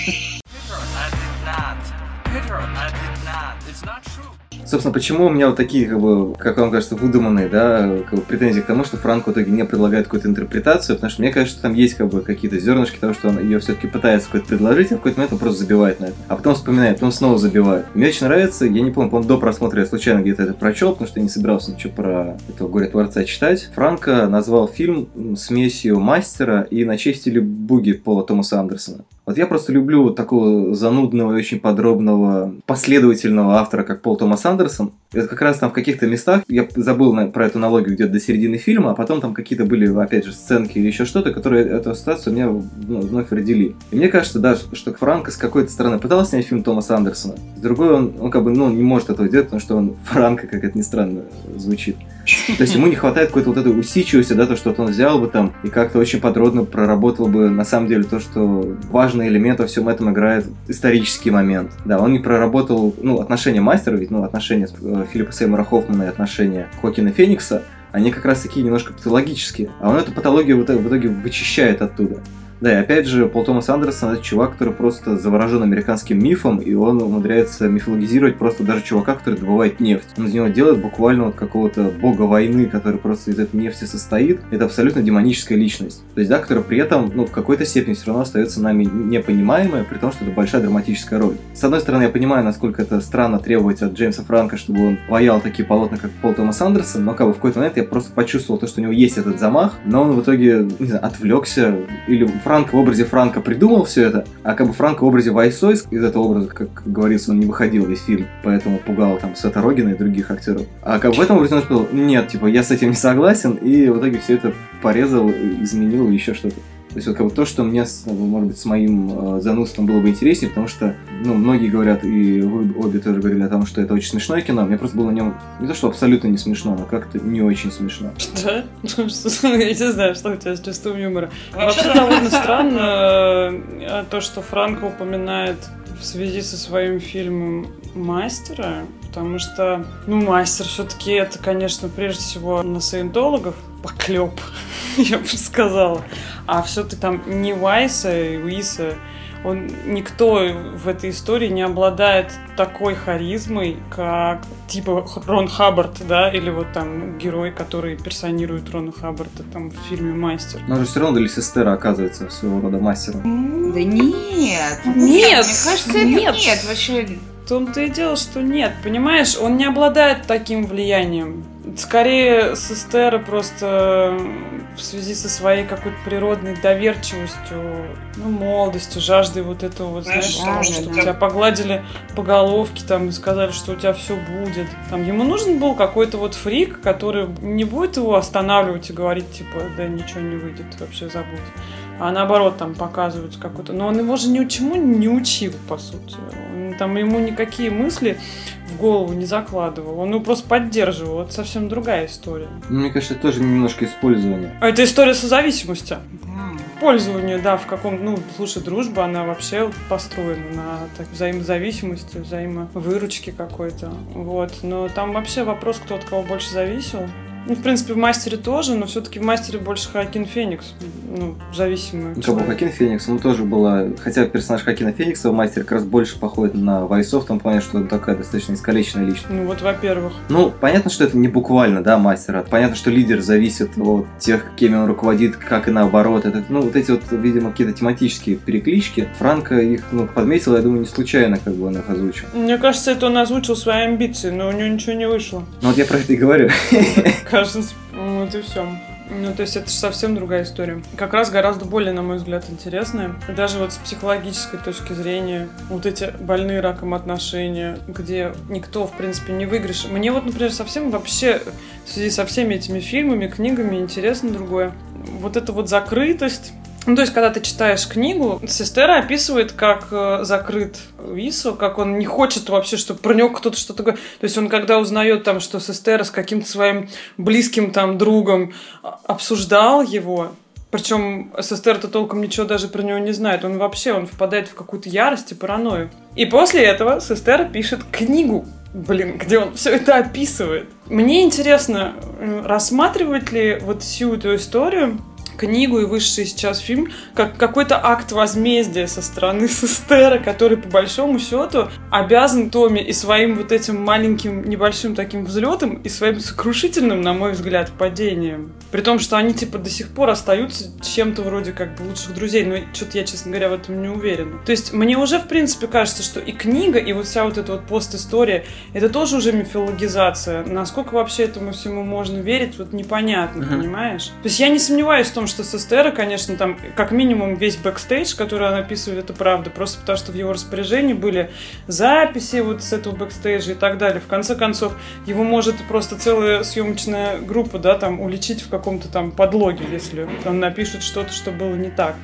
Собственно, почему у меня вот такие, как бы, как вам кажется, выдуманные, да, как бы, претензии к тому, что Франк в итоге не предлагает какую-то интерпретацию, потому что мне кажется, что там есть как бы какие-то зернышки того, что он ее все-таки пытается какой-то предложить, а в какой-то момент он просто забивает на это. А потом вспоминает, потом снова забивает. Мне очень нравится, я не помню, по до просмотра я случайно где-то это прочел, потому что я не собирался ничего про этого горе-творца читать. Франко назвал фильм смесью мастера и на честь или буги Пола Томаса Андерсона. Вот я просто люблю такого занудного очень подробного, последовательного автора, как Пол Томас Андерсон. Это как раз там в каких-то местах, я забыл про эту аналогию где-то до середины фильма, а потом там какие-то были, опять же, сценки или еще что-то, которые эту ситуацию меня ну, вновь родили. И мне кажется, да, что Франко с какой-то стороны пытался снять фильм Томаса Андерсона, с другой он, он как бы, ну, не может этого делать, потому что он Франко, как это ни странно звучит. То есть ему не хватает какой-то вот этой усидчивости, да, то, что он взял бы там и как-то очень подробно проработал бы на самом деле то, что важный элемент во всем этом играет исторический момент. Да, он не проработал, ну, отношения мастера, ведь, ну, отношения э, Филиппа Сеймора Хоффмана и отношения Хокина Феникса, они как раз такие немножко патологические. А он эту патологию в итоге вычищает оттуда. Да, и опять же, Пол Томас Андерсон это чувак, который просто заворожен американским мифом, и он умудряется мифологизировать просто даже чувака, который добывает нефть. Он из него делает буквально вот какого-то бога войны, который просто из этой нефти состоит. Это абсолютно демоническая личность. То есть, да, которая при этом, ну, в какой-то степени все равно остается нами непонимаемая, при том, что это большая драматическая роль. С одной стороны, я понимаю, насколько это странно требовать от Джеймса Франка, чтобы он паял такие полотна, как Пол Томас Андерсон, но как бы в какой-то момент я просто почувствовал то, что у него есть этот замах, но он в итоге, не знаю, отвлекся, или в образе Франка придумал все это, а как бы Франк в образе Вайсойс, из этого образа, как говорится, он не выходил весь фильм, поэтому пугал там Сета Рогина и других актеров. А как в этом образе он сказал, нет, типа, я с этим не согласен, и в итоге все это порезал, изменил еще что-то. То есть вот как бы то, что мне, может быть, с моим э, занудством было бы интереснее, потому что, ну, многие говорят, и вы обе тоже говорили о том, что это очень смешное кино. Мне просто было на нем не то, что абсолютно не смешно, но как-то не очень смешно. Да? Я не знаю, что у тебя с чувством юмора. Вообще довольно странно э, то, что Франко упоминает в связи со своим фильмом «Мастера», потому что, ну, «Мастер» все-таки это, конечно, прежде всего на саентологов поклеп, я бы сказала. А все-таки там не Вайса и Уиса, он, никто в этой истории не обладает такой харизмой, как типа Рон Хаббард, да, или вот там герой, который персонирует Рона Хаббарда там в фильме «Мастер». Но же все равно для Сестера оказывается своего рода мастером. Да нет. Нет, Мне кажется, нет. нет. Вообще, В том-то и дело, что нет, понимаешь, он не обладает таким влиянием. Скорее, Сестера просто в связи со своей какой-то природной доверчивостью, ну, молодостью, жаждой вот этого, вот, знаешь, Да, того, чтобы тебя погладили по головке там и сказали, что у тебя все будет. Там ему нужен был какой-то вот фрик, который не будет его останавливать и говорить, типа, да ничего не выйдет, вообще забудь. А наоборот, там показывают какой-то... Но он его же ничему не учил, по сути. Он, там ему никакие мысли в голову не закладывал. Он его просто поддерживал. Это совсем другая история. Ну, мне кажется, это тоже немножко использование. А это история созависимости. Пользование, да, в каком... Ну, слушай, дружба, она вообще построена на так, взаимозависимости, взаимовыручке какой-то. Вот. Но там вообще вопрос, кто от кого больше зависел. Ну, в принципе, в «Мастере» тоже, но все-таки в «Мастере» больше Хакин Феникс. Ну, зависимый Ну, как бы. Хакин Феникс, он тоже была... Хотя персонаж Хакина Феникса в мастере как раз больше походит на Вайсов, в том плане, что он такая достаточно искалеченная личность. Ну, вот, во-первых. Ну, понятно, что это не буквально, да, мастера. Понятно, что лидер зависит от тех, кем он руководит, как и наоборот. Это, ну, вот эти вот, видимо, какие-то тематические переклички. Франко их, ну, подметил, я думаю, не случайно, как бы он их озвучил. Мне кажется, это он озвучил свои амбиции, но у него ничего не вышло. Ну, вот я про это и говорю. Кажется, вот и все. Ну, то есть это же совсем другая история. Как раз гораздо более, на мой взгляд, интересная. Даже вот с психологической точки зрения, вот эти больные раком отношения, где никто, в принципе, не выигрыш. Мне вот, например, совсем вообще в связи со всеми этими фильмами, книгами интересно другое. Вот эта вот закрытость, ну, то есть, когда ты читаешь книгу, Сестера описывает, как э, закрыт Вису, как он не хочет вообще, чтобы про него кто-то что-то говорит. То есть, он когда узнает там, что Сестера с каким-то своим близким там другом а, обсуждал его, причем Сестер-то толком ничего даже про него не знает. Он вообще, он впадает в какую-то ярость и паранойю. И после этого Сестер пишет книгу, блин, где он все это описывает. Мне интересно, э, рассматривать ли вот всю эту историю книгу и вышедший сейчас фильм как какой-то акт возмездия со стороны Сестера, который по большому счету обязан Томи и своим вот этим маленьким небольшим таким взлетом и своим сокрушительным, на мой взгляд, падением. При том, что они типа до сих пор остаются чем-то вроде как бы лучших друзей, но что-то я, честно говоря, в этом не уверена. То есть мне уже, в принципе, кажется, что и книга, и вот вся вот эта вот постистория, это тоже уже мифологизация. Насколько вообще этому всему можно верить, вот непонятно, Мгм. понимаешь? То есть я не сомневаюсь в том, что Сестера, конечно, там как минимум весь бэкстейдж, который она описывает, это правда, просто потому что в его распоряжении были записи вот с этого бэкстейджа и так далее. В конце концов, его может просто целая съемочная группа, да, там, уличить в каком-то там подлоге, если он напишет что-то, что было не так.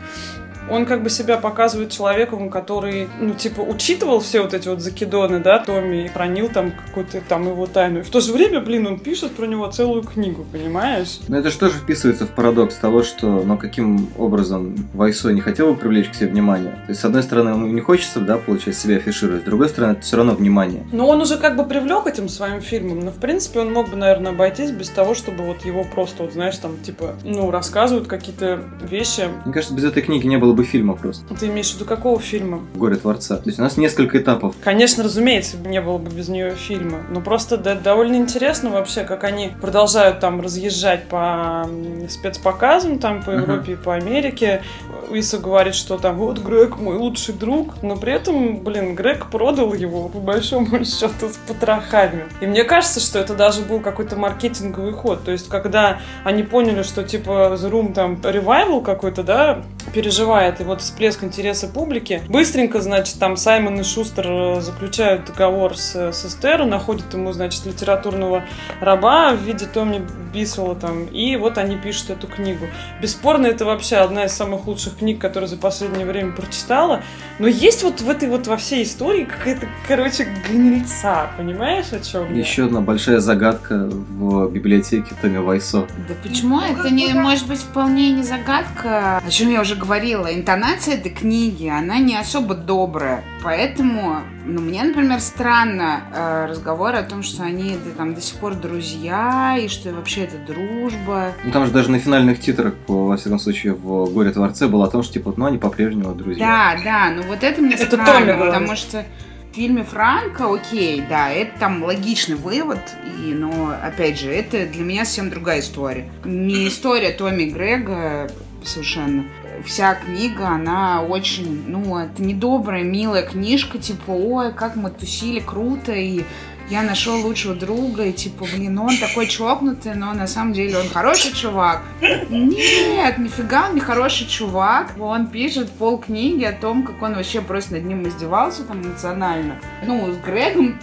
Он как бы себя показывает человеком, который, ну, типа, учитывал все вот эти вот закидоны, да, Томми, и хранил там какую-то там его тайну. И в то же время, блин, он пишет про него целую книгу, понимаешь? Но это же тоже вписывается в парадокс того, что, ну, каким образом Вайсо не хотел бы привлечь к себе внимание. То есть, с одной стороны, ему не хочется, да, получать себя афишировать, с другой стороны, это все равно внимание. Но он уже как бы привлек этим своим фильмом, но, в принципе, он мог бы, наверное, обойтись без того, чтобы вот его просто, вот, знаешь, там, типа, ну, рассказывают какие-то вещи. Мне кажется, без этой книги не было бы фильма просто. Ты имеешь в виду какого фильма? «Горе Творца». То есть, у нас несколько этапов. Конечно, разумеется, не было бы без нее фильма. Но просто да, довольно интересно вообще, как они продолжают там разъезжать по спецпоказам там по. Европе и по Америке. Иса говорит, что там вот Грег мой лучший друг, но при этом, блин, Грег продал его по большому счету с потрохами. И мне кажется, что это даже был какой-то маркетинговый ход. То есть, когда они поняли, что типа The Room там ревайвал какой-то, да, переживает, и вот всплеск интереса публики, быстренько, значит, там Саймон и Шустер э, заключают договор с, с Эстеро, находят ему, значит, литературного раба в виде Томми Бисвелла там, и вот они пишут эту книгу. Бесспорно, это вообще одна из самых лучших книг, которые за последнее время прочитала, но есть вот в этой вот во всей истории какая-то, короче, гнильца, понимаешь, о чем я? Еще одна большая загадка в библиотеке Томми Вайсо. Да почему это не может быть вполне не загадка? О чем я уже говорила. Интонация этой книги, она не особо добрая. Поэтому, ну, мне, например, странно э, разговоры о том, что они да, там до сих пор друзья, и что вообще это дружба. Ну, там же даже на финальных титрах, во всяком случае, в «Горе Творце» было о том, что, типа, ну, они по-прежнему друзья. Да, да, ну вот это мне Это странно, Томми потому что в фильме Франка, окей, да, это там логичный вывод, и, но, опять же, это для меня совсем другая история. Не история Томми и Грега совершенно. Вся книга, она очень, ну, это недобрая, милая книжка, типа, ой, как мы тусили, круто, и я нашел лучшего друга, и типа, блин, он такой чокнутый, но на самом деле он хороший чувак. Нет, нифига он не хороший чувак. Он пишет пол книги о том, как он вообще просто над ним издевался там эмоционально. Ну, с Грегом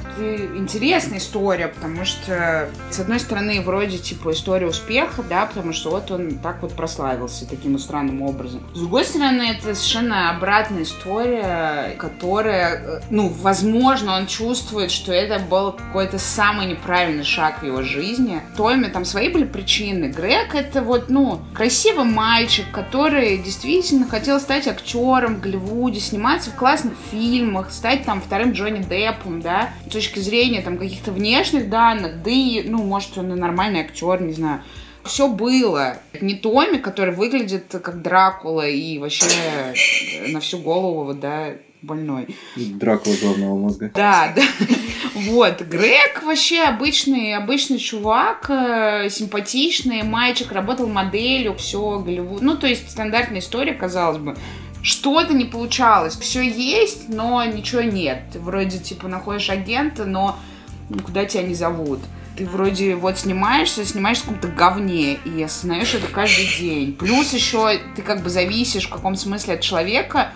интересная история, потому что, с одной стороны, вроде, типа, история успеха, да, потому что вот он так вот прославился таким странным образом. С другой стороны, это совершенно обратная история, которая, э, ну, возможно, он чувствует, что это был какой-то самый неправильный шаг в его жизни. Томми там свои были причины. Грег это вот, ну, красивый мальчик, который действительно хотел стать актером в Голливуде, сниматься в классных фильмах, стать там вторым Джонни Деппом, да, с точки зрения там каких-то внешних данных, да и, ну, может, он и нормальный актер, не знаю. Все было. Не Томми, который выглядит как Дракула и вообще на всю голову, да, больной. Дракула головного мозга. Да, да. Вот, Грег вообще обычный, обычный чувак, э, симпатичный, мальчик, работал моделью, все, Голливуд. Ну, то есть стандартная история, казалось бы. Что-то не получалось. Все есть, но ничего нет. Ты вроде, типа, находишь агента, но никуда тебя не зовут. Ты вроде вот снимаешься, снимаешься в каком-то говне, и осознаешь это каждый день. Плюс еще ты как бы зависишь в каком смысле от человека,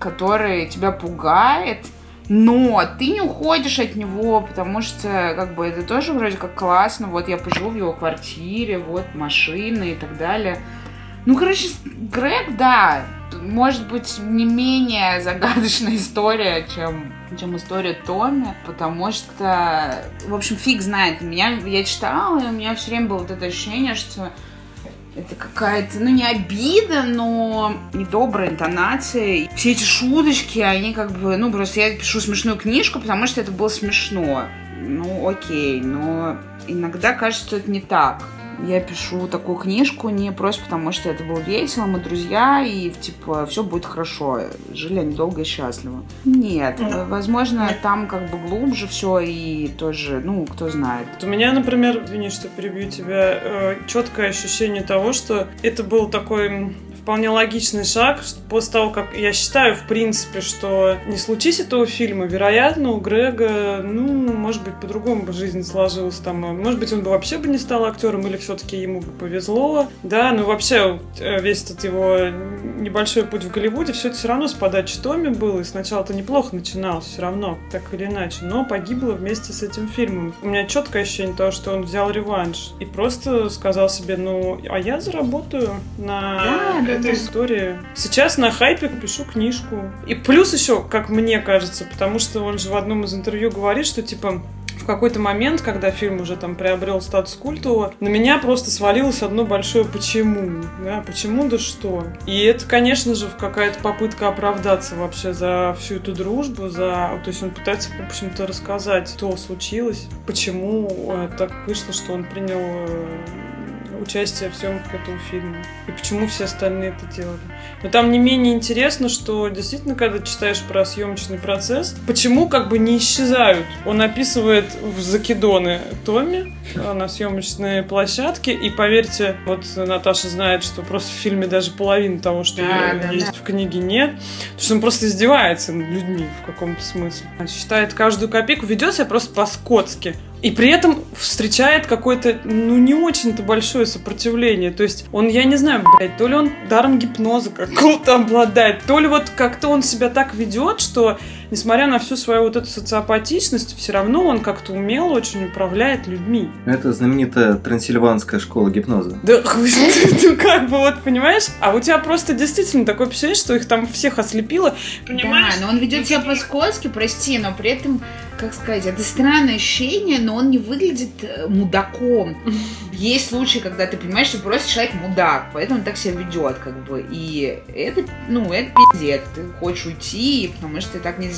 который тебя пугает, но ты не уходишь от него, потому что, как бы, это тоже вроде как классно. Вот я поживу в его квартире, вот машины и так далее. Ну, короче, Грег, да, может быть, не менее загадочная история, чем, чем история Томми, потому что, в общем, фиг знает. Меня, я читала, и у меня все время было вот это ощущение, что это какая-то, ну, не обида, но недобрая интонация. Все эти шуточки, они как бы, ну, просто я пишу смешную книжку, потому что это было смешно. Ну, окей, но иногда кажется, что это не так. Я пишу такую книжку не просто потому, что это было весело, мы друзья, и, типа, все будет хорошо. Жили они долго и счастливо. Нет, возможно, там как бы глубже все, и тоже, ну, кто знает. У меня, например, извини, что перебью тебя, э, четкое ощущение того, что это был такой вполне логичный шаг, после того, как я считаю, в принципе, что не случись этого фильма, вероятно, у Грега, ну, может быть, по-другому бы жизнь сложилась там. э, Может быть, он бы вообще бы не стал актером, или все-таки ему бы повезло. Да, ну вообще э, весь этот его небольшой путь в Голливуде, все это все равно с подачи Томми было, и сначала-то неплохо начиналось все равно, так или иначе, но погибло вместе с этим фильмом. У меня четкое ощущение того, что он взял реванш и просто сказал себе, ну, а я заработаю на Да, да, эта история. Сейчас на хайпе пишу книжку. И плюс еще, как мне кажется, потому что он же в одном из интервью говорит, что типа в какой-то момент, когда фильм уже там приобрел статус культового, на меня просто свалилось одно большое почему. Да, почему да что. И это, конечно же, какая-то попытка оправдаться вообще за всю эту дружбу, за... То есть он пытается, в общем-то, рассказать, что случилось, почему так вышло, что он принял э, участие в съемках этого фильма. И почему все остальные это делали. Но там не менее интересно, что действительно, когда читаешь про съемочный процесс, почему как бы не исчезают. Он описывает в закидоны Томми э, на съемочной площадке, и поверьте, вот Наташа знает, что просто в фильме даже половины того, что Да, да, есть в книге, нет. Потому что он просто издевается над людьми в каком-то смысле. Считает каждую копейку, ведет себя просто по-скотски. И при этом встречает какое-то, ну, не очень-то большое сопротивление. То есть он, я не знаю, блядь, то ли он даром гипноза какого-то обладает, то ли вот как-то он себя так ведет, что, несмотря на всю свою вот эту социопатичность, все равно он как-то умело очень управляет людьми. Это знаменитая трансильванская школа гипноза. Да, хуй знает, ну как бы вот, понимаешь? А у тебя просто действительно такое впечатление, что их там всех ослепило. Понимаешь? Да, но он ведет себя по-скотски, прости, но при этом, как сказать, это странное ощущение, но он не выглядит э, мудаком. Есть случаи, когда ты понимаешь, что просто человек мудак, поэтому он так себя ведет, как бы. И это, ну, это пиздец. Ты хочешь уйти, потому что так нельзя.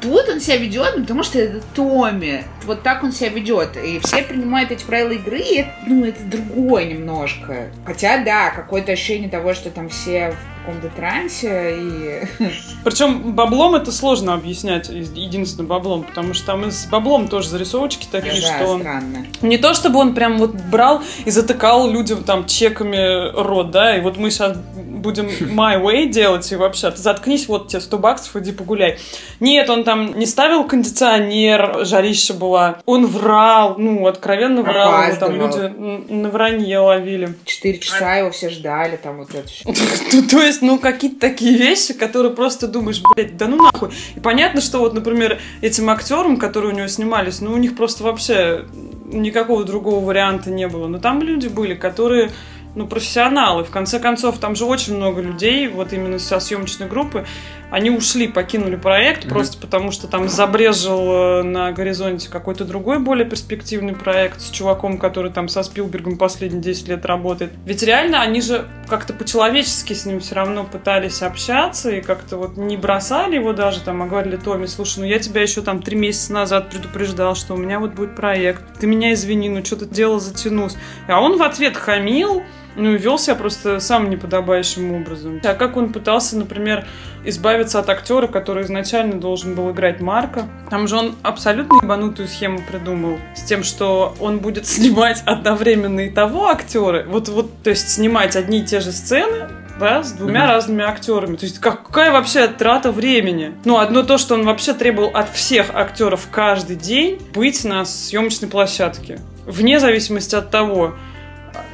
Тут он себя ведет, ну, потому что это Томми. Вот так он себя ведет. И все принимают эти правила игры, и это, ну, это другое немножко. Хотя, да, какое-то ощущение того, что там все каком-то трансе и... Причем баблом это сложно объяснять, единственным баблом, потому что там и с баблом тоже зарисовочки такие, Да, что странно. Не то, чтобы он прям вот брал и затыкал людям там чеками рот, да, и вот мы сейчас будем my way делать, и вообще, ты заткнись, вот тебе 100 баксов, иди погуляй. Нет, он там не ставил кондиционер, жарища была. Он врал, ну, откровенно врал, его там Опаздывал. люди на вранье ловили. Четыре часа его все ждали, там вот это все. То есть, ну, какие-то такие вещи, которые просто думаешь, блядь, да ну нахуй. И понятно, что вот, например, этим актерам, которые у него снимались, ну, у них просто вообще никакого другого варианта не было. Но там люди были, которые ну, профессионалы. В конце концов, там же очень много людей, вот именно со съемочной группы, они ушли, покинули проект, просто потому что там забрежил э, на горизонте какой-то другой, более перспективный проект с чуваком, который там со Спилбергом последние 10 лет работает. Ведь реально они же как-то по-человечески с ним все равно пытались общаться и как-то вот не бросали его даже там, а говорили, Томми, слушай, ну я тебя еще там три месяца назад предупреждал, что у меня вот будет проект. Ты меня извини, ну что-то дело затянулось. А он в ответ хамил, ну вел себя просто самым неподобающим образом. А как он пытался, например, избавиться от актера, который изначально должен был играть Марка. Там же он абсолютно ебанутую схему придумал. С тем, что он будет снимать одновременно и того актера. Вот, вот, то есть снимать одни и те же сцены, да, с двумя разными актерами. То есть какая вообще трата времени? Ну, одно то, что он вообще требовал от всех актеров каждый день быть на съемочной площадке. Вне зависимости от того,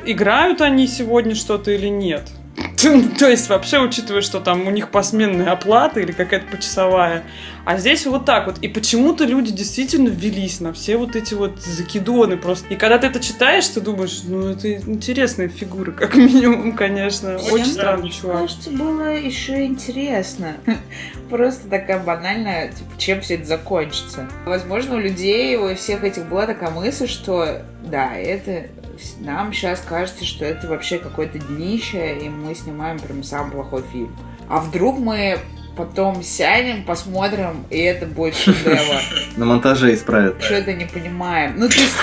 играют они сегодня что-то или нет. То есть вообще учитывая, что там у них посменная оплата или какая-то почасовая. А здесь вот так вот. И почему-то люди действительно ввелись на все вот эти вот закидоны просто. И когда ты это читаешь, ты думаешь, ну это интересная фигура, как минимум, конечно. Очень странный Мне чувак. кажется, было еще интересно. Просто такая банальная, типа, чем все это закончится. Возможно, у людей, у всех этих была такая мысль, что да, это нам сейчас кажется, что это вообще какое-то днище, и мы снимаем прям самый плохой фильм. А вдруг мы потом сядем, посмотрим, и это будет шедевр. На монтаже исправят. Что-то не понимаем. Ну, то есть,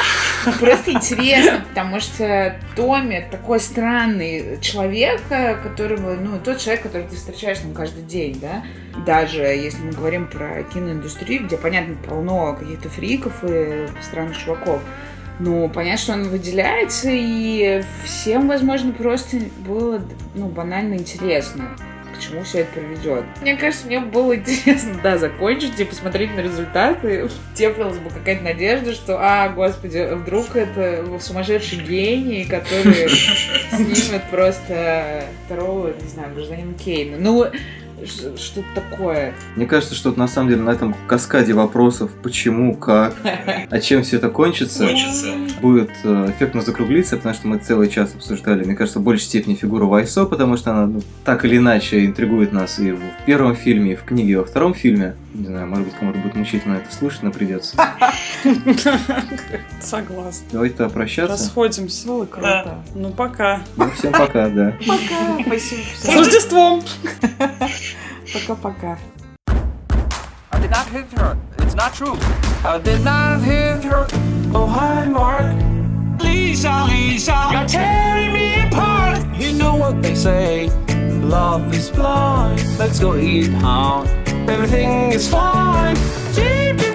просто интересно, потому что Томми такой странный человек, э, которого, ну, тот человек, который ты встречаешь там каждый день, да, даже если мы говорим про киноиндустрию, где, понятно, полно каких-то фриков и странных чуваков, ну, понятно, что он выделяется, и всем, возможно, просто было, ну, банально интересно к чему все это приведет. Мне кажется, мне было интересно, да, закончить и посмотреть на результаты. Теплилась бы какая-то надежда, что, а, господи, вдруг это сумасшедший гений, который снимет просто второго, не знаю, гражданина Кейна. Ну, что-то такое. Мне кажется, что вот на самом деле на этом каскаде вопросов, почему, как, а чем все это кончится, будет э, эффектно закруглиться, потому что мы целый час обсуждали, мне кажется, в большей степени фигуру Вайсо, потому что она ну, так или иначе интригует нас и в первом фильме, и в книге, и во втором фильме. Не знаю, может быть, кому-то будет мучительно это слушать, но придется. Согласна. Давайте тогда прощаться. Расходимся. Было круто. Ну, пока. Ну, всем пока, да. Пока. Спасибо. С Рождеством! Пока-пока. I did not hit her. It's not true. I did not hit her. Oh, hi, Mark. Lisa, Lisa, you're tearing me apart. You know what they say. Love is blind. Let's go eat out. everything is fine. Deep,